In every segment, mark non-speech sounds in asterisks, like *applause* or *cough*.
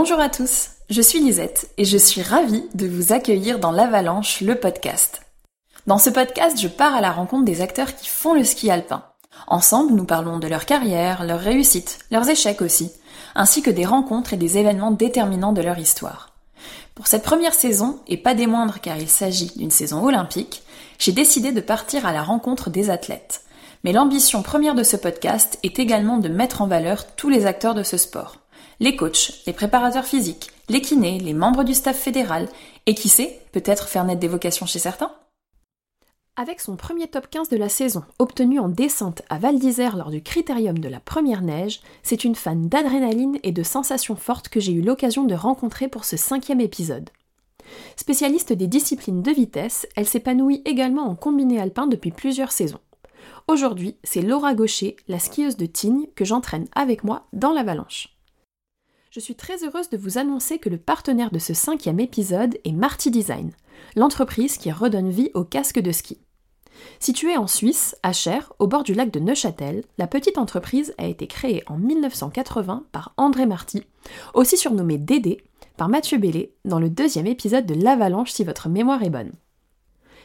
Bonjour à tous, je suis Lisette et je suis ravie de vous accueillir dans l'Avalanche, le podcast. Dans ce podcast, je pars à la rencontre des acteurs qui font le ski alpin. Ensemble, nous parlons de leur carrière, leurs réussites, leurs échecs aussi, ainsi que des rencontres et des événements déterminants de leur histoire. Pour cette première saison, et pas des moindres car il s'agit d'une saison olympique, j'ai décidé de partir à la rencontre des athlètes. Mais l'ambition première de ce podcast est également de mettre en valeur tous les acteurs de ce sport les coachs, les préparateurs physiques, les kinés, les membres du staff fédéral, et qui sait, peut-être faire naître des vocations chez certains Avec son premier top 15 de la saison, obtenu en descente à Val d'Isère lors du critérium de la première neige, c'est une fan d'adrénaline et de sensations fortes que j'ai eu l'occasion de rencontrer pour ce cinquième épisode. Spécialiste des disciplines de vitesse, elle s'épanouit également en combiné alpin depuis plusieurs saisons. Aujourd'hui, c'est Laura Gaucher, la skieuse de Tignes, que j'entraîne avec moi dans l'avalanche. Je suis très heureuse de vous annoncer que le partenaire de ce cinquième épisode est Marty Design, l'entreprise qui redonne vie au casque de ski. Située en Suisse, à Cher, au bord du lac de Neuchâtel, la petite entreprise a été créée en 1980 par André Marty, aussi surnommé Dédé, par Mathieu Bellé, dans le deuxième épisode de L'Avalanche si votre mémoire est bonne.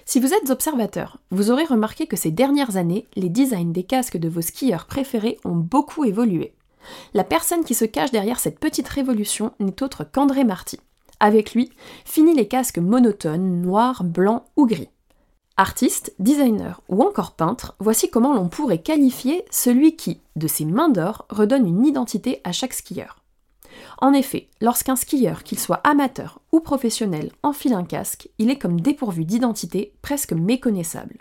Si vous êtes observateur, vous aurez remarqué que ces dernières années, les designs des casques de vos skieurs préférés ont beaucoup évolué. La personne qui se cache derrière cette petite révolution n'est autre qu'André Marty. Avec lui, fini les casques monotones, noirs, blancs ou gris. Artiste, designer ou encore peintre, voici comment l'on pourrait qualifier celui qui, de ses mains d'or, redonne une identité à chaque skieur. En effet, lorsqu'un skieur, qu'il soit amateur ou professionnel, enfile un casque, il est comme dépourvu d'identité, presque méconnaissable.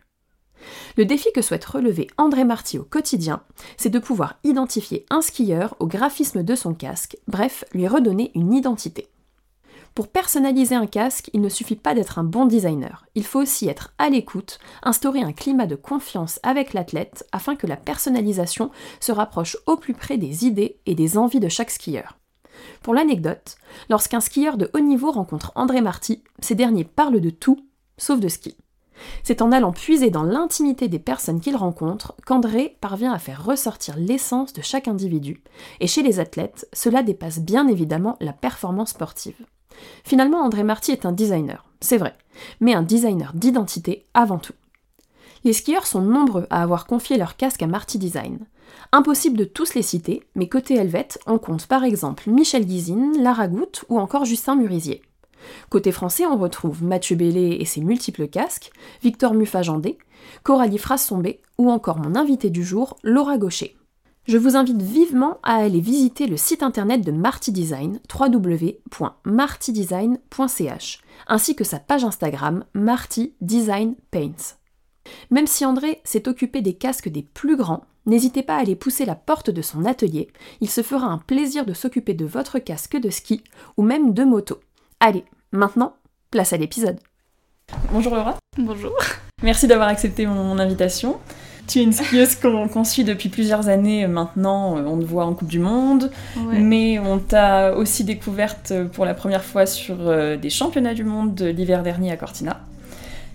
Le défi que souhaite relever André Marty au quotidien, c'est de pouvoir identifier un skieur au graphisme de son casque, bref, lui redonner une identité. Pour personnaliser un casque, il ne suffit pas d'être un bon designer, il faut aussi être à l'écoute, instaurer un climat de confiance avec l'athlète afin que la personnalisation se rapproche au plus près des idées et des envies de chaque skieur. Pour l'anecdote, lorsqu'un skieur de haut niveau rencontre André Marty, ces derniers parlent de tout, sauf de ski. C'est en allant puiser dans l'intimité des personnes qu'il rencontre qu'André parvient à faire ressortir l'essence de chaque individu, et chez les athlètes, cela dépasse bien évidemment la performance sportive. Finalement, André Marty est un designer, c'est vrai, mais un designer d'identité avant tout. Les skieurs sont nombreux à avoir confié leur casque à Marty Design. Impossible de tous les citer, mais côté helvète, on compte par exemple Michel Guizine, Lara Goutte ou encore Justin Murisier. Côté français, on retrouve Mathieu Bellé et ses multiples casques, Victor Muffajandé, Coralie Frassombé ou encore mon invité du jour, Laura Gaucher. Je vous invite vivement à aller visiter le site internet de Marty Design, www.martydesign.ch, ainsi que sa page Instagram Marty Design Paints. Même si André s'est occupé des casques des plus grands, n'hésitez pas à aller pousser la porte de son atelier, il se fera un plaisir de s'occuper de votre casque de ski ou même de moto. Allez, maintenant, place à l'épisode. Bonjour Laura. Bonjour. Merci d'avoir accepté mon invitation. Tu es une skieuse qu'on suit depuis plusieurs années maintenant. On te voit en Coupe du Monde, mais on t'a aussi découverte pour la première fois sur euh, des championnats du monde de l'hiver dernier à Cortina.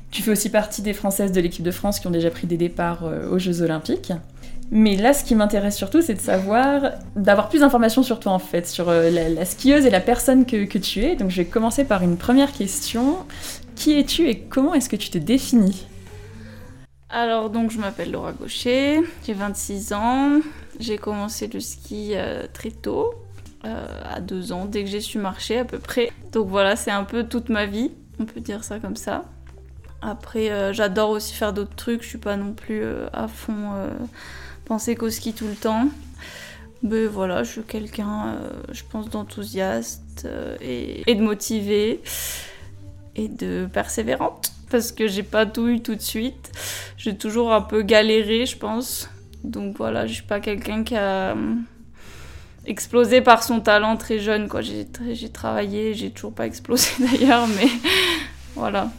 Tu fais aussi partie des Françaises de l'équipe de France qui ont déjà pris des départs euh, aux Jeux Olympiques. Mais là, ce qui m'intéresse surtout, c'est de savoir, d'avoir plus d'informations sur toi en fait, sur euh, la, skieuse et la personne que, tu es. Donc je vais commencer par une première question. Qui es-tu et comment est-ce que tu te définis? Alors donc je m'appelle Laura Gaucher, j'ai 26 ans, j'ai commencé le ski euh, très tôt, euh, à 2 ans, dès que j'ai su marcher à peu près. Donc voilà, c'est un peu toute ma vie, on peut dire ça comme ça. Après, j'adore aussi faire d'autres trucs, je suis pas non plus à fond penser qu'au ski tout le temps. Mais voilà, je suis quelqu'un, euh, je pense, d'enthousiaste euh, et, de motivé et de persévérante. Parce que j'ai pas tout eu tout de suite. J'ai toujours un peu galéré, je pense. Donc voilà, je suis pas quelqu'un qui a euh, explosé par son talent très jeune. J'ai travaillé, j'ai toujours pas explosé *laughs* d'ailleurs, mais voilà.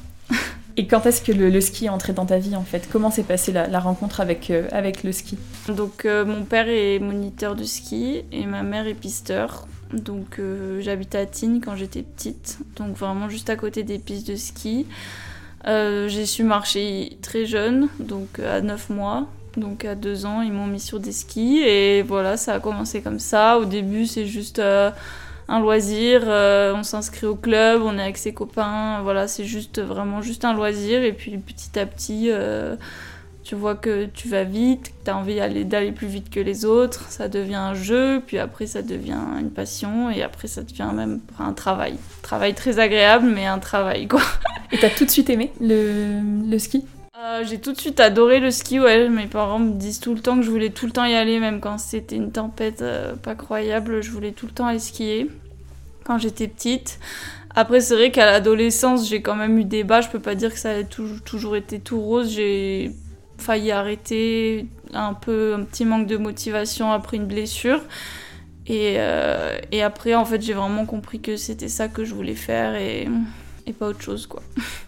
Et quand est-ce que le, ski est entré dans ta vie en fait? Comment s'est passée la, rencontre avec, euh, avec le ski? Donc euh, mon père est moniteur de ski et ma mère est pisteur. Donc euh, j'habite à Tignes quand j'étais petite, donc vraiment juste à côté des pistes de ski. j'ai su marcher très jeune, donc à 9 mois. Donc à 2 ans, ils m'ont mis sur des skis et voilà, ça a commencé comme ça. Au début, c'est juste un loisir. euh, on s'inscrit au club, on est avec ses copains. Voilà, c'est juste vraiment juste un loisir. Et puis petit à petit, euh, tu vois que tu vas vite, tu as envie d'aller, d'aller plus vite que les autres. Ça devient un jeu, puis après ça devient une passion, et après ça devient même un travail. Travail très agréable, mais un travail quoi. Et t'as tout de suite aimé le, le ski? Euh, j'ai tout de suite adoré le ski, ouais. Mes parents me disent tout le temps que je voulais tout le temps y aller, même quand c'était une tempête euh, pas croyable, je voulais tout le temps aller skier quand j'étais petite. Après, c'est vrai qu'à l'adolescence, j'ai quand même eu des bas. Je peux pas dire que ça a tou- toujours été tout rose. J'ai failli arrêter, un peu un petit manque de motivation après une blessure. Et, euh, et après, en fait, j'ai vraiment compris que c'était ça que je voulais faire et, et pas autre chose, quoi. *laughs*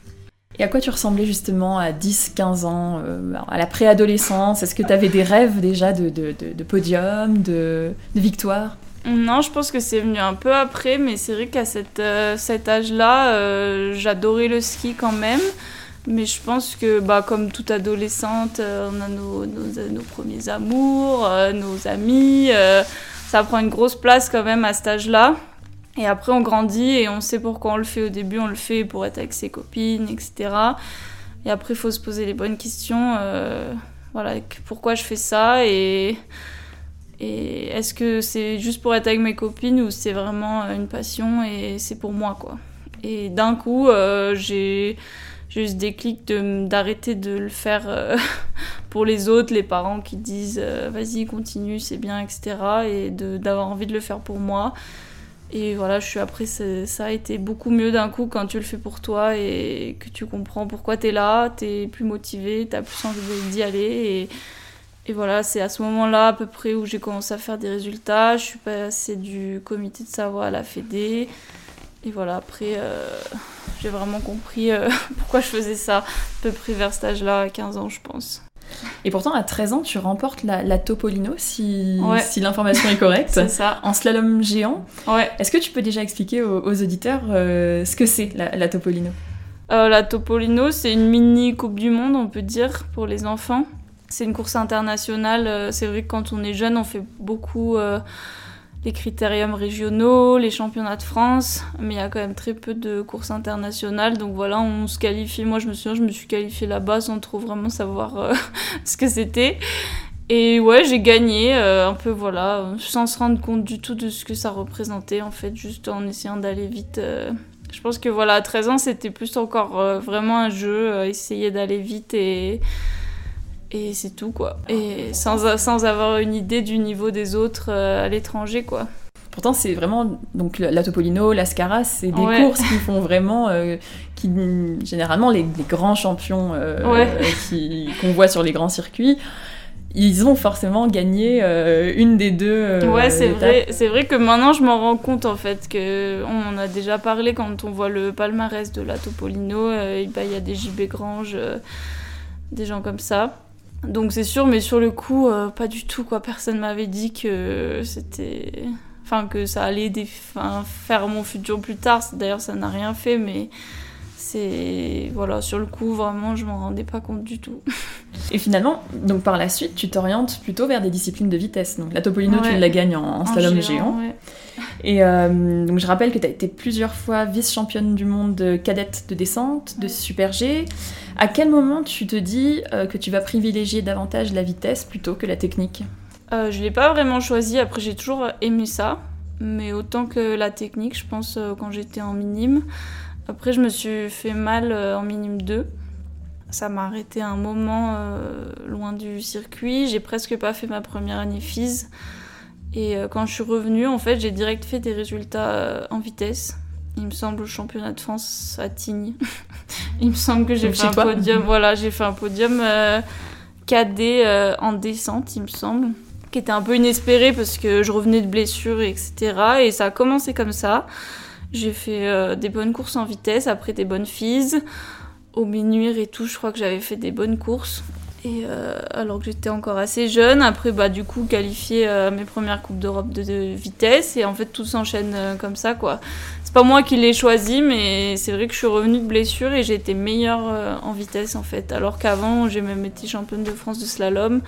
Et à quoi tu ressemblais justement à 10-15 ans, euh, à la préadolescence? Est-ce que tu avais des rêves déjà de, de, podium, de, victoire? Non, je pense que c'est venu un peu après, mais c'est vrai qu'à euh, cet âge-là, euh, j'adorais le ski quand même. Mais je pense que, bah, comme toute adolescente, on a nos, nos, premiers amours, nos amis. ça prend une grosse place quand même à cet âge-là. Et après, on grandit et on sait pourquoi on le fait. Au début, on le fait pour être avec ses copines, etc. Et après, il faut se poser les bonnes questions. euh, voilà, pourquoi je fais ça et, est-ce que c'est juste pour être avec mes copines ou c'est vraiment une passion et c'est pour moi, quoi. Et d'un coup, euh, j'ai j'ai eu ce déclic d'arrêter de, le faire euh, *laughs* pour les autres, les parents qui disent vas-y, continue, c'est bien, etc. Et d'avoir envie de le faire pour moi. Et voilà, je suis après, ça a été beaucoup mieux d'un coup quand tu le fais pour toi et que tu comprends pourquoi t'es là, t'es plus motivé, t'as plus envie d'y aller. Et, et voilà, c'est à ce moment-là à peu près où j'ai commencé à faire des résultats. Je suis passée du comité de Savoie à la Fédé. Et voilà, après, euh, j'ai vraiment compris euh, *laughs* pourquoi je faisais ça, à peu près vers cet âge-là, à 15 ans, je pense. Et pourtant, à 13 ans, tu remportes la, la Topolino, si, Ouais. si l'information est correcte, *laughs* C'est ça. en slalom géant. Ouais. Est-ce que tu peux déjà expliquer aux, aux auditeurs euh, ce que c'est la, la Topolino? Euh, la Topolino, c'est une mini Coupe du Monde, on peut dire, pour les enfants. C'est une course internationale. euh, C'est vrai que quand on est jeune, on fait beaucoup euh, les critériums régionaux, les championnats de France, mais il y a quand même très peu de courses internationales. Donc voilà, on se qualifie. Moi, je me souviens, je me suis qualifiée là-bas sans trop vraiment savoir euh, *laughs* ce que c'était. Et ouais, j'ai gagné, euh, un peu voilà, sans se rendre compte du tout de ce que ça représentait, en fait, juste en essayant d'aller vite. euh, je pense que voilà, à 13 ans, c'était plus encore vraiment un jeu, essayer d'aller vite et, et c'est tout quoi. Et sans, sans avoir une idée du niveau des autres euh, à l'étranger quoi. Pourtant, c'est vraiment donc la Topolino, la Scara, c'est des Ouais. courses qui font vraiment, euh, qui généralement les, les grands champions euh, Ouais. qu'on voit sur les grands circuits, ils ont forcément gagné euh, une des deux. ouais, c'est vrai, c'est vrai que maintenant je m'en rends compte en fait que on en a déjà parlé quand on voit le palmarès de la Topolino, bah, il y a des JB Grange, des gens comme ça. Donc c'est sûr, mais sur le coup, euh, pas du tout quoi. Personne m'avait dit que c'était, enfin que ça allait des... faire mon futur plus tard. D'ailleurs, ça n'a rien fait, mais c'est voilà, sur le coup, vraiment, je m'en rendais pas compte du tout. Et finalement, donc par la suite, tu t'orientes plutôt vers des disciplines de vitesse. Donc la Topolino, tu Ouais. la gagnes en, en slalom géant. ouais. Et euh, donc je rappelle que tu as été plusieurs fois vice-championne du monde de cadette de descente, de super G. À quel moment tu te dis euh, que tu vas privilégier davantage la vitesse plutôt que la technique? Euh, je l'ai pas vraiment choisi, après j'ai toujours aimé ça, mais autant que la technique, je pense, euh, quand j'étais en minime. Après, je me suis fait mal euh, en minime 2. Ça m'a arrêté un moment euh, loin du circuit. J'ai presque pas fait ma première année FIS. Et euh, quand je suis revenue, en fait, j'ai direct fait des résultats euh, en vitesse. Il me semble au championnat de France à Tignes. *laughs* Il me semble que j'ai fait un podium. Voilà, j'ai fait un podium cadet euh, en descente, il me semble, qui était un peu inespéré parce que je revenais de blessures, etc. Et ça a commencé comme ça. J'ai fait euh, des bonnes courses en vitesse, après des bonnes fises. Au minuire et tout, je crois que j'avais fait des bonnes courses. Et euh, alors que j'étais encore assez jeune, après bah du coup qualifié à mes premières coupes d'Europe de, vitesse et en fait tout s'enchaîne euh, comme ça quoi. C'est pas moi qui l'ai choisi mais c'est vrai que je suis revenue de blessure et j'ai été meilleure euh, en vitesse en fait. Alors qu'avant j'ai même été championne de France de slalom.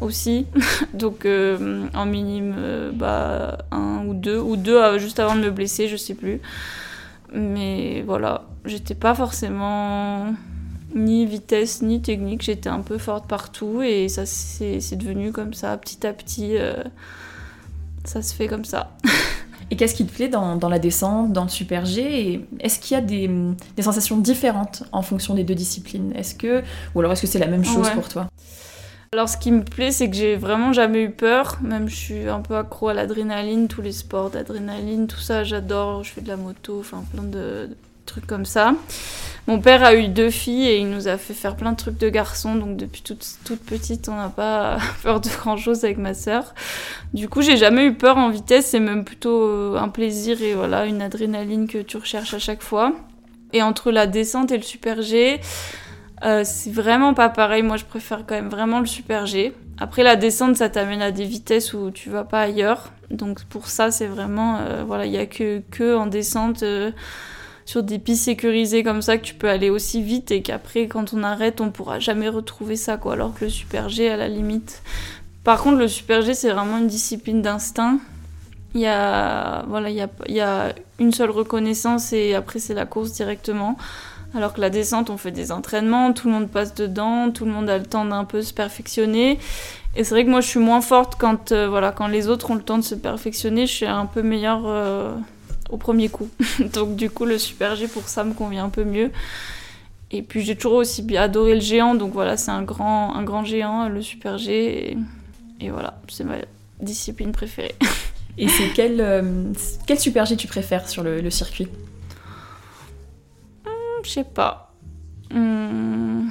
aussi. *laughs* Donc en minime, bah, un ou deux, ou deux juste avant de me blesser, je sais plus. Mais voilà, j'étais pas forcément ni vitesse ni technique, j'étais un peu forte partout et ça c'est devenu comme ça petit à petit. ça se fait comme ça. *laughs* Et qu'est-ce qui te plaît dans, dans, la descente, dans le super G Est-ce qu'il y a des, des, sensations différentes en fonction des deux disciplines? Est-ce que ou alors est-ce que c'est la même chose pour toi? Alors ce qui me plaît, c'est que j'ai vraiment jamais eu peur. Même je suis un peu accro à l'adrénaline, tous les sports d'adrénaline, tout ça, j'adore. Je fais de la moto, enfin plein de, trucs comme ça. Mon père a eu deux filles et il nous a fait faire plein de trucs de garçons. Donc depuis toute, toute petite, on n'a pas *laughs* peur de grand chose avec ma sœur. Du coup, j'ai jamais eu peur en vitesse. C'est même plutôt euh, un plaisir et voilà une adrénaline que tu recherches à chaque fois. Et entre la descente et le super G, euh, c'est vraiment pas pareil. Moi, je préfère quand même vraiment le super G. Après, la descente, ça t'amène à des vitesses où tu vas pas ailleurs. Donc pour ça, c'est vraiment euh, voilà, il y a que que en descente sur des pistes sécurisées comme ça que tu peux aller aussi vite et qu'après quand on arrête on pourra jamais retrouver ça quoi alors que le super G à la limite par contre le super G c'est vraiment une discipline d'instinct il y a voilà il y a, y a une seule reconnaissance et après c'est la course directement alors que la descente, on fait des entraînements, tout le monde passe dedans, tout le monde a le temps d'un peu se perfectionner. Et c'est vrai que moi, je suis moins forte quand, euh, voilà, quand les autres ont le temps de se perfectionner. Je suis un peu meilleure euh, au premier coup. *laughs* donc du coup, le Super G pour ça me convient un peu mieux. Et puis j'ai toujours aussi adoré le géant, donc voilà, c'est un grand, un grand géant, le Super G. Et, voilà, c'est ma discipline préférée. *laughs* et c'est quel, euh, quel Super G tu préfères sur le, circuit? Hmm, Je sais pas. Hmm,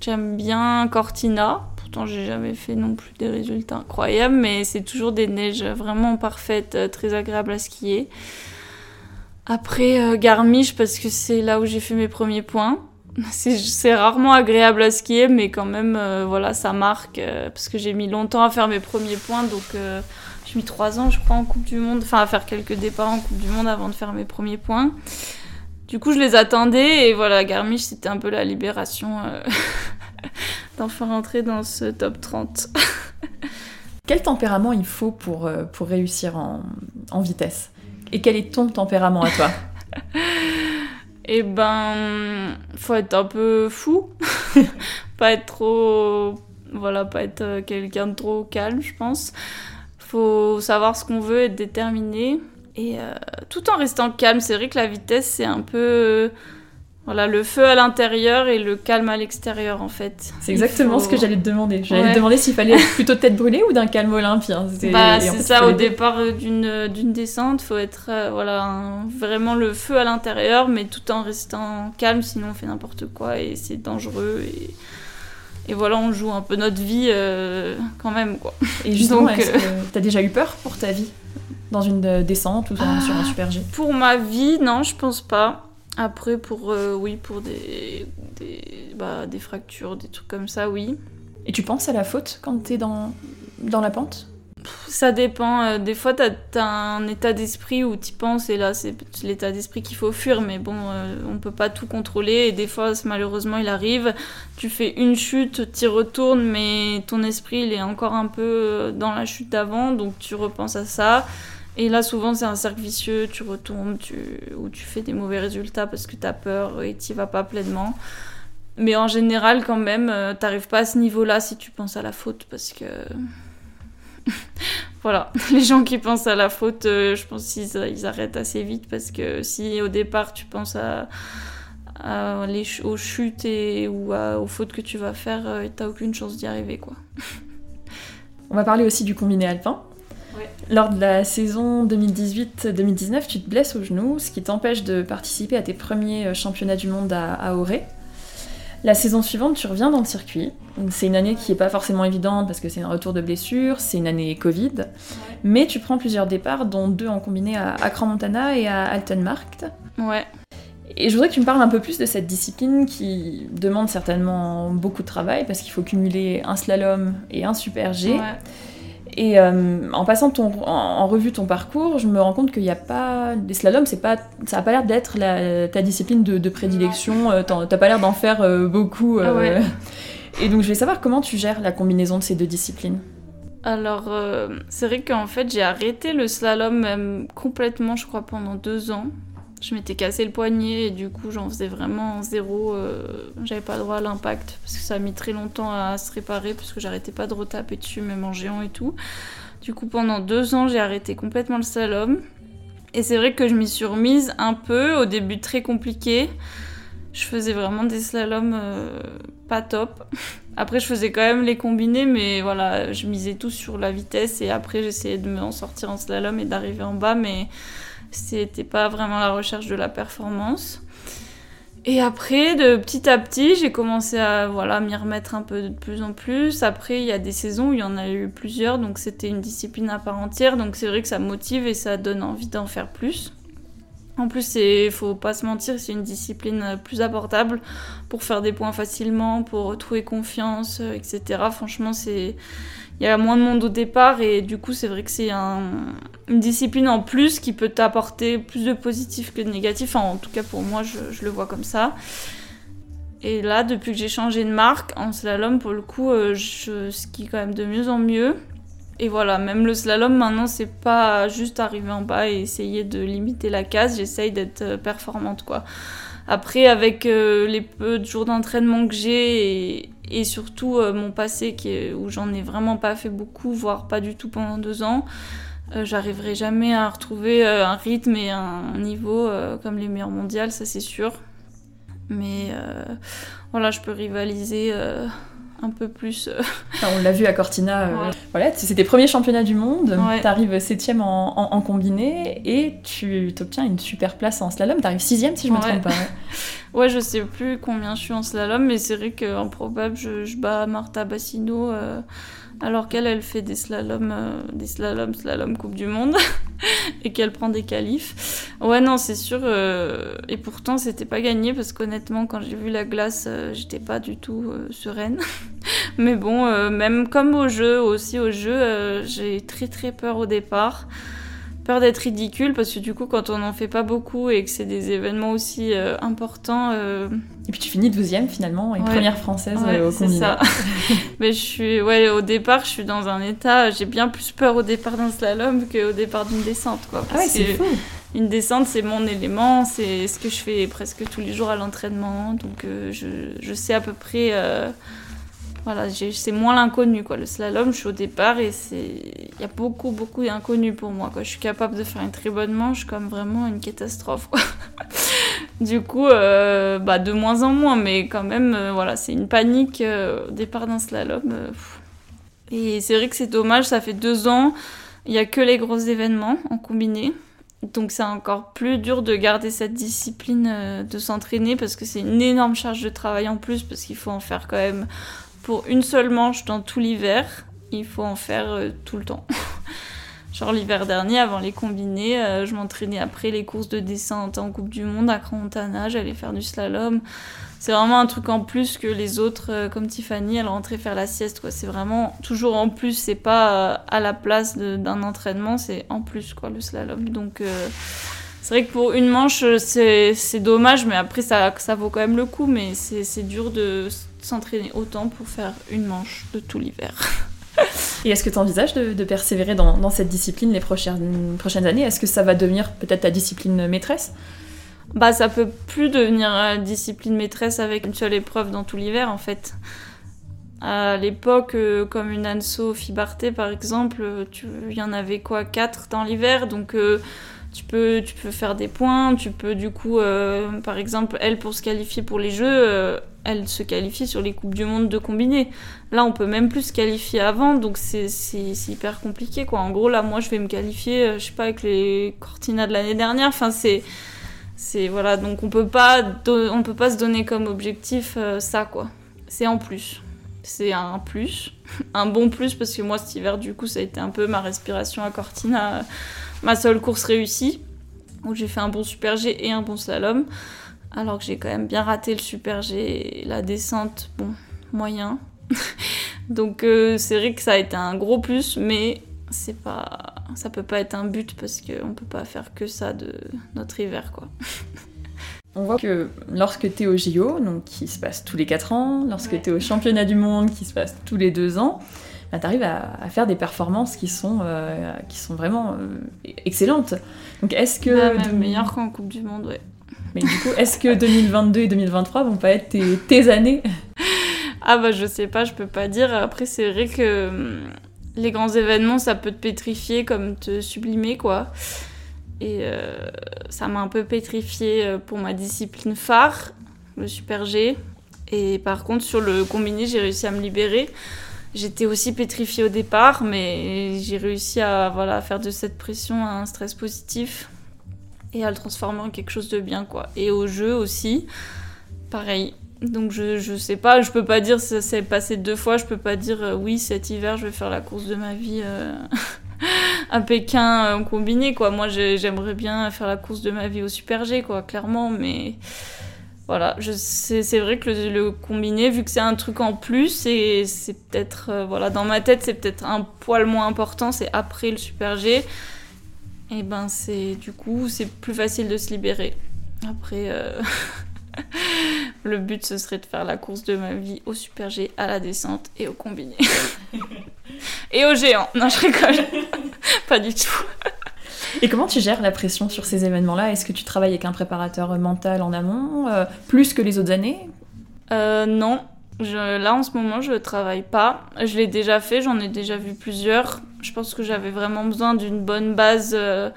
j'aime bien Cortina. Pourtant, j'ai jamais fait non plus des résultats incroyables, mais c'est toujours des neiges vraiment parfaites, euh, très agréables à skier. Après, euh, Garmisch, parce que c'est là où j'ai fait mes premiers points. *laughs* C'est rarement agréable à skier, mais quand même, euh, voilà, ça marque. parce que j'ai mis longtemps à faire mes premiers points, donc j'ai mis trois ans, je crois, en Coupe du Monde. Enfin, à faire quelques départs en Coupe du Monde avant de faire mes premiers points. Du coup, je les attendais, et voilà, Garmisch, c'était un peu la libération *laughs* *laughs* d'enfin rentrer dans ce top 30. *laughs* Quel tempérament il faut pour, euh, pour réussir en, en vitesse? Et quel est ton tempérament à toi? *laughs* Eh ben, faut être un peu fou, pas être trop, voilà, pas être euh, quelqu'un de trop calme, je pense. Faut savoir ce qu'on veut, être déterminé et euh, tout en restant calme. C'est vrai que la vitesse c'est un peu voilà, le feu à l'intérieur et le calme à l'extérieur en fait. C'est exactement ce que j'allais te demander. J'allais te demander s'il fallait plutôt tête brûlée ou d'un calme olympien. C'est bah, ça, au départ d'une, d'une descente, faut être euh, voilà, vraiment le feu à l'intérieur, mais tout en restant calme, sinon on fait n'importe quoi et c'est dangereux. Et, et voilà, on joue un peu notre vie euh, quand même. Quoi. Et justement, Donc, euh, t'as déjà eu peur pour ta vie dans une descente ou sur un ah, super G Pour ma vie, non, je pense pas. Après, pour, euh, oui, pour des, des, bah, des fractures, des trucs comme ça, oui. Et tu penses à la faute quand t'es dans, dans la pente? Ça dépend. Euh, des fois, t'as as un état d'esprit où t'y penses et là, c'est l'état d'esprit qu'il faut fuir. Mais bon, euh, on peut pas tout contrôler et des fois, malheureusement, il arrive. Tu fais une chute, t'y retournes, mais ton esprit, il est encore un peu dans la chute d'avant, donc tu repenses à ça. Et là, souvent, c'est un cercle vicieux, tu retournes, tu... ou tu fais des mauvais résultats parce que tu as peur et tu vas pas pleinement. Mais en général, quand même, euh, t'arrives pas à ce niveau-là si tu penses à la faute parce que. *laughs* voilà, *laughs* les gens qui pensent à la faute, euh, je pense qu'ils ils arrêtent assez vite parce que si au départ tu penses à, les aux chutes et, ou aux fautes que tu vas faire, euh, t'as aucune chance d'y arriver quoi. On va parler aussi du combiné alpin. Lors de la saison 2018-2019, tu te blesses au genou, ce qui t'empêche de participer à tes premiers euh, championnats du monde à, à Auray. La saison suivante, tu reviens dans le circuit. C'est une année qui n'est pas forcément évidente parce que c'est un retour de blessure, c'est une année Covid. Mais tu prends plusieurs départs, dont deux en combiné à Accra Montana et à Altenmarkt. Ouais. Et je voudrais que tu me parles un peu plus de cette discipline qui demande certainement beaucoup de travail parce qu'il faut cumuler un slalom et un super G. Ouais. Et euh, en passant ton, en, revue ton parcours, je me rends compte qu'il n'y a pas. Des slaloms, c'est pas, ça n'a pas l'air d'être ta discipline de, prédilection. Euh, t'as pas l'air d'en faire euh, beaucoup. Ah Et donc je voulais savoir comment tu gères la combinaison de ces deux disciplines. Alors, euh, c'est vrai qu'en fait, j'ai arrêté le slalom même complètement, je crois, pendant deux ans. Je m'étais cassé le poignet et du coup, j'en faisais vraiment zéro. Euh, j'avais pas droit à l'impact parce que ça a mis très longtemps à se réparer parce que j'arrêtais pas de retaper dessus, même en géant et tout. Du coup, pendant deux ans, j'ai arrêté complètement le slalom. Et c'est vrai que je m'y suis remise un peu, au début très compliqué. Je faisais vraiment des slaloms euh, pas top. *laughs* Après, je faisais quand même les combinés, mais voilà, je misais tout sur la vitesse et après, j'essayais de m'en sortir en slalom et d'arriver en bas, mais c'était pas vraiment la recherche de la performance. Et après, de petit à petit, j'ai commencé à voilà, m'y remettre un peu de plus en plus. Après, il y a des saisons où il y en a eu plusieurs, donc c'était une discipline à part entière. Donc c'est vrai que ça motive et ça donne envie d'en faire plus. En plus, il faut pas se mentir, c'est une discipline plus abordable pour faire des points facilement, pour retrouver confiance, etc. Franchement, c'est il y a moins de monde au départ et du coup, c'est vrai que c'est une discipline en plus qui peut t'apporter plus de positif que de négatif. en tout cas, pour moi, je, le vois comme ça. Et là, depuis que j'ai changé de marque en slalom, pour le coup, euh, je skie quand même de mieux en mieux. Et voilà, même le slalom maintenant, c'est pas juste arriver en bas et essayer de limiter la case, j'essaye d'être euh, performante quoi. Après, avec euh, les peu de jours d'entraînement que j'ai et, surtout euh, mon passé où j'en ai vraiment pas fait beaucoup, voire pas du tout pendant deux ans, j'arriverai jamais à retrouver un rythme et un niveau comme les meilleurs mondiales, ça c'est sûr. Mais voilà, je peux rivaliser un peu plus. Euh, *laughs* on l'a vu à Cortina. Euh, voilà, c'est tes premiers championnats du monde. Tu arrives septième en, en, combiné et tu obtiens une super place en slalom. Tu arrives sixième si je me trompe pas. *laughs* Ouais. je sais plus combien je suis en slalom, mais c'est vrai qu'en probable, je, bats Marta Bassino. Euh, alors qu'elle, elle fait des slaloms, euh, des slaloms, slalom Coupe du Monde, *laughs* et qu'elle prend des qualifs. Ouais, non, c'est sûr. Euh, et pourtant, c'était pas gagné parce qu'honnêtement, quand j'ai vu la glace, euh, j'étais pas du tout sereine. *laughs* Mais bon, même comme au jeu, aussi au jeu, j'ai très très peur au départ peur d'être ridicule parce que du coup quand on n'en fait pas beaucoup et que c'est des événements aussi euh, importants euh, et puis tu finis 12 finalement et première française euh, au combiné ça. *laughs* mais je suis ouais au départ je suis dans un état j'ai bien plus peur au départ d'un slalom qu'au départ d'une descente quoi ah ouais c'est fou une descente, c'est mon élément, c'est ce que je fais presque tous les jours à l'entraînement. Donc, je, je, sais à peu près voilà, c'est moins l'inconnu quoi. Le slalom, je suis au départ et c'est il y a beaucoup beaucoup d'inconnus pour moi quoi. Je suis capable de faire une très bonne manche comme vraiment une catastrophe *laughs* du coup, euh, bah de moins en moins, mais quand même euh, voilà, c'est une panique euh, au départ d'un slalom. et c'est vrai que c'est dommage, ça fait deux ans, il y a que les gros événements en combiné. Donc c'est encore plus dur de garder cette discipline de s'entraîner parce que c'est une énorme charge de travail en plus parce qu'il faut en faire quand même pour une seule manche dans tout l'hiver, il faut en faire euh, tout le temps. *laughs* Genre l'hiver dernier, avant les combinés, euh, je m'entraînais après les courses de descente en Coupe du Monde à Crans-Montana, j'allais faire du slalom. C'est vraiment un truc en plus que les autres, euh, comme Tiffany, elle rentrait faire la sieste. C'est vraiment toujours en plus, c'est pas à la place d'un entraînement, c'est en plus quoi le slalom. Donc c'est vrai que pour une manche, c'est dommage, mais après ça vaut quand même le coup. Mais c'est dur de s'entraîner autant pour faire une manche de tout l'hiver. *laughs* Et est-ce que tu envisages de, persévérer dans, cette discipline les prochaines, prochaines années? Est-ce que ça va devenir peut-être ta discipline maîtresse? Bah ça peut plus devenir euh, discipline maîtresse avec une seule épreuve dans tout l'hiver en fait. À l'époque, euh, comme une Anso Fibarté par exemple, il y en avait quoi? Quatre dans l'hiver, donc euh, tu peux, tu peux faire des points, tu peux du coup, par exemple, elle pour se qualifier pour les Jeux, elle se qualifie sur les Coupes du Monde de combiné. Là, on peut même plus se qualifier avant, donc c'est hyper compliqué, quoi. En gros, là, moi, je vais me qualifier, euh, je sais pas, avec les Cortina de l'année dernière. Enfin, c'est... C'est... Voilà, donc on peut pas, on peut pas se donner comme objectif euh, ça, quoi. C'est en plus. C'est un plus. *laughs* un bon plus, parce que moi, cet hiver, du coup, ça a été un peu ma respiration à Cortina. Ma seule course réussie, où j'ai fait un bon super G et un bon slalom alors que j'ai quand même bien raté le super G, la descente, bon, moyen. *laughs* Donc euh, c'est vrai que ça a été un gros plus, mais c'est pas, ça peut pas être un but parce qu'on peut pas faire que ça de notre hiver, quoi. *laughs* On voit que lorsque tu es au JO, donc qui se passe tous les 4 ans, lorsque Ouais. tu es au championnat du monde qui se passe tous les 2 ans, bah, tu arrives à, à faire des performances qui sont, euh, qui sont vraiment euh, excellentes. Donc est-ce que... Bah, même de- meilleur qu'en Coupe du Monde, ouais. Mais du coup, est-ce que 2022 et 2023 vont pas être tes, tes années? Ah bah je sais pas, je peux pas dire. Après c'est vrai que hum, les grands événements ça peut te pétrifier comme te sublimer quoi. Et euh, ça m'a un peu pétrifié euh, pour ma discipline phare, le super G. Et par contre sur le combiné j'ai réussi à me libérer. J'étais aussi pétrifiée au départ, mais j'ai réussi à voilà, faire de cette pression un stress positif et à le transformer en quelque chose de bien quoi. Et au jeu aussi, pareil. Donc je, je sais pas, je peux pas dire ça s'est passé deux fois, je peux pas dire euh, oui cet hiver je vais faire la course de ma vie *laughs* *laughs* à Pékin euh, combiné quoi. Moi j'ai- j'aimerais bien faire la course de ma vie au Super G quoi, clairement, mais voilà, c'est vrai que le, combiné vu que c'est un truc en plus et c'est peut-être euh, voilà dans ma tête c'est peut-être un poil moins important, c'est après le Super G. Et ben c'est du coup c'est plus facile de se libérer. Après euh, *laughs* le but ce serait de faire la course de ma vie au Super G, à la descente et au combiné. *laughs* et au géant. Non, je rigole. *laughs* Pas du tout. Et comment tu gères la pression sur ces événements-là? Est-ce que tu travailles avec un préparateur mental en amont, euh, plus que les autres années? Euh, non, je, là en ce moment je travaille pas. Je l'ai déjà fait, j'en ai déjà vu plusieurs. Je pense que j'avais vraiment besoin d'une bonne base, euh,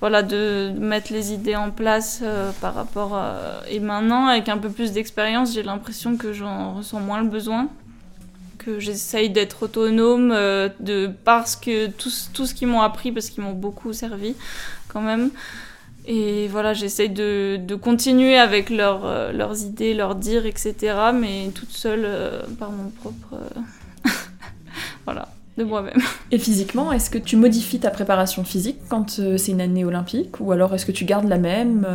voilà, de mettre les idées en place par rapport à... Et maintenant, avec un peu plus d'expérience, j'ai l'impression que j'en ressens moins le besoin. Que j'essaye d'être autonome, euh, de, parce que tout, ce- tout ce qu'ils m'ont appris, parce qu'ils m'ont beaucoup servi quand même. Et voilà, j'essaye de, de continuer avec leurs, euh, leurs idées, leurs dires, etc. Mais toute seule euh, par mon propre. *laughs* voilà, de moi-même. Et physiquement, est-ce que tu modifies ta préparation physique quand c'est une année olympique? Ou alors est-ce que tu gardes la même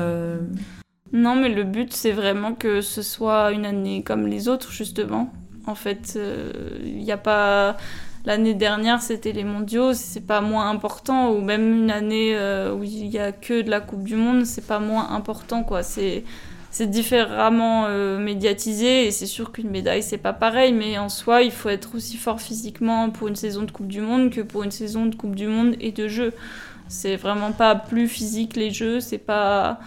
Non, mais le but, c'est vraiment que ce soit une année comme les autres, justement. En fait, il n'y a pas. L'année dernière, c'était les mondiaux, c'est pas moins important, ou même une année euh, où il y a que de la Coupe du Monde, c'est pas moins important, quoi. C'est. C'est différemment euh, médiatisé et c'est sûr qu'une médaille c'est pas pareil, mais en soi il faut être aussi fort physiquement pour une saison de Coupe du Monde que pour une saison de Coupe du Monde et de Jeux. C'est vraiment pas plus physique les Jeux, c'est pas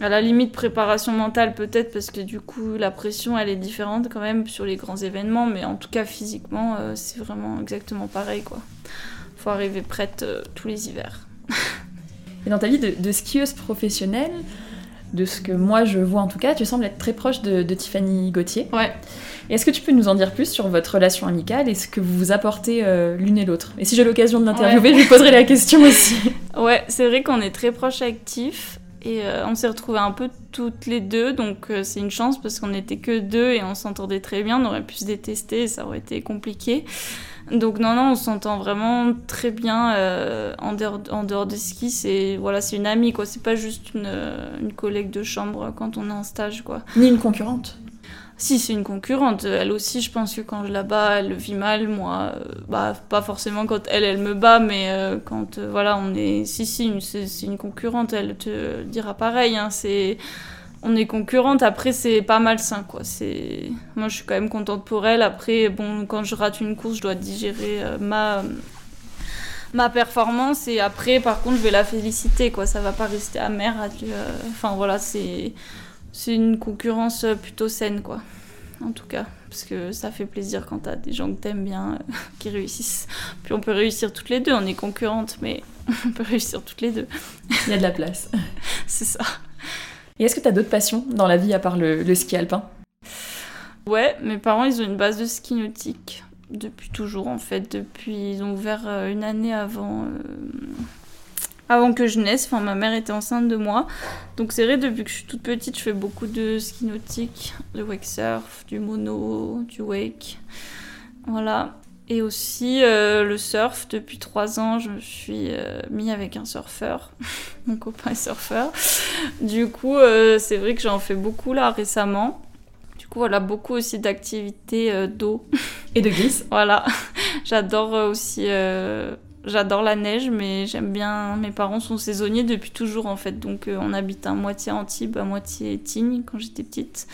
à la limite, préparation mentale peut-être, parce que du coup, la pression, elle est différente quand même sur les grands événements, mais en tout cas, physiquement, euh, c'est vraiment exactement pareil, quoi. Faut arriver prête euh, tous les hivers. *laughs* Et dans ta vie de, de skieuse professionnelle, de ce que moi je vois en tout cas, tu sembles être très proche de, de Tiffany Gauthier. Ouais. Est-ce que tu peux nous en dire plus sur votre relation amicale et ce que vous vous apportez euh, l'une et l'autre? Et si j'ai l'occasion de l'interviewer, je lui poserai la question *laughs* aussi. Ouais, c'est vrai qu'on est très proches actifs. Et euh, on s'est retrouvés un peu toutes les deux, donc euh, c'est une chance parce qu'on n'était que deux et on s'entendait très bien. On aurait pu se détester, et ça aurait été compliqué. Donc non, non, on s'entend vraiment très bien euh, en, dehors, en dehors de ski. C'est voilà, une amie, quoi. C'est pas juste une, une collègue de chambre quand on est en stage, quoi. Ni une concurrente. Si, c'est une concurrente. Elle aussi, je pense que quand je la bats, elle le vit mal. Moi, euh, bah, pas forcément quand elle, elle me bat, mais euh, quand, euh, voilà, on est... Si, si, c'est une concurrente, elle te dira pareil. Hein, c'est... On est concurrente, après, c'est pas malsain, quoi. C'est... Moi, je suis quand même contente pour elle. Après, bon, quand je rate une course, je dois digérer ma... ma performance et après par contre je vais la féliciter quoi ça va pas rester amer enfin voilà c'est c'est une concurrence euh, plutôt saine, quoi. En tout cas, parce que ça fait plaisir quand t'as des gens que t'aimes bien euh, qui réussissent. Puis on peut réussir toutes les deux, on est concurrentes, mais *laughs* on peut réussir toutes les deux. Il y a de la place. *laughs* C'est ça. Et est-ce que tu as d'autres passions dans la vie à part le, le ski alpin? Ouais, mes parents, ils ont une base de ski nautique depuis toujours, en fait. Depuis, ils ont ouvert euh, une année avant, euh, avant que je naisse. Enfin, ma mère était enceinte de moi. Donc c'est vrai, depuis que je suis toute petite, je fais beaucoup de ski nautique, de wake surf, du mono, du wake. Voilà. Et aussi euh, le surf. Depuis trois ans, je me suis euh, mis avec un surfeur. *laughs* Mon copain est surfeur. Du coup, euh, c'est vrai que j'en fais beaucoup là récemment. Du coup, voilà, beaucoup aussi d'activités euh, d'eau. Et de glisse *laughs* Voilà. *laughs* J'adore aussi J'adore la neige, mais j'aime bien. Mes parents sont saisonniers depuis toujours en fait, donc on habite à moitié Antibes, à moitié Tignes quand j'étais petite.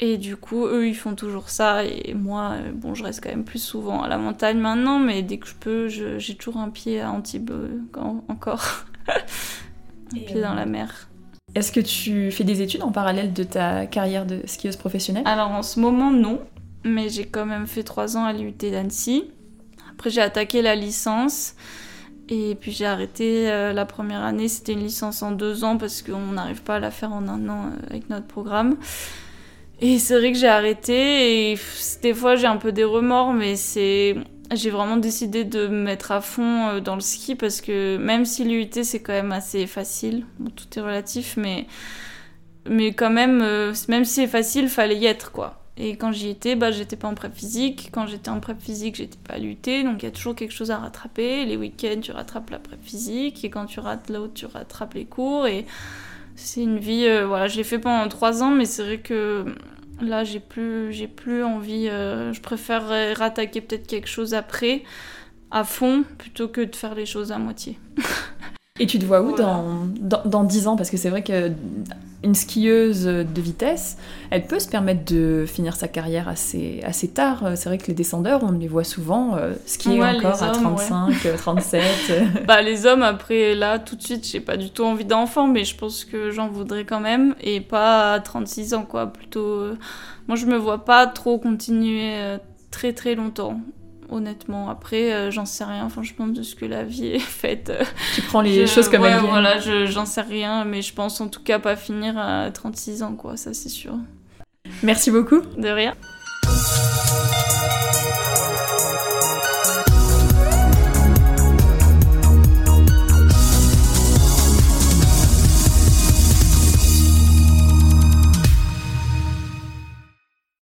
Et du coup, eux, ils font toujours ça. Et moi, euh, bon, je reste quand même plus souvent à la montagne maintenant, mais dès que je peux, j'ai toujours un pied à Antibes euh, encore. *laughs* un pied dans la mer. Est-ce que tu fais des études en parallèle de ta carrière de skieuse professionnelle? Alors en ce moment, non. Mais j'ai quand même fait trois ans à l'IUT d'Annecy. Après, j'ai attaqué la licence. Et puis j'ai arrêté euh, la première année. C'était une licence en deux ans parce qu'on n'arrive pas à la faire en un an avec notre programme. Et c'est vrai que j'ai arrêté et des fois j'ai un peu des remords, mais c'est j'ai vraiment décidé de me mettre à fond euh, dans le ski parce que même si l'UT c'est quand même assez facile, tout est relatif, mais mais quand même, euh, même si c'est facile, fallait y être quoi. Et quand j'y étais, bah j'étais pas en prep physique. Quand j'étais en prep physique, j'étais pas à l'UT, donc il y a toujours quelque chose à rattraper. Les week-ends, tu rattrapes la prep physique, et quand tu rates l'autre, tu rattrapes les cours et c'est une vie, euh, voilà, je l'ai fait pendant trois ans, mais c'est vrai que là, j'ai plus, j'ai plus envie. Euh, je préfère rattaquer peut-être quelque chose après, à fond, plutôt que de faire les choses à moitié. Et tu te vois où dans, dans, dans 10 ans? Parce que c'est vrai que une skieuse de vitesse, elle peut se permettre de finir sa carrière assez, assez tard. C'est vrai que les descendeurs, on les voit souvent euh, skier encore à 35, 37. *laughs* bah, les hommes, après, là, tout de suite, j'ai pas du tout envie d'enfant, mais je pense que j'en voudrais quand même. Et pas à 36 ans, quoi. Plutôt. Euh, moi, je me vois pas trop continuer euh, très très longtemps honnêtement. Après, euh, j'en sais rien, franchement, de ce que la vie est faite. Tu prends les choses comme elles viennent. voilà, j'en sais rien, mais je pense en tout cas pas finir à 36 ans, quoi, ça c'est sûr. Merci beaucoup. De rien.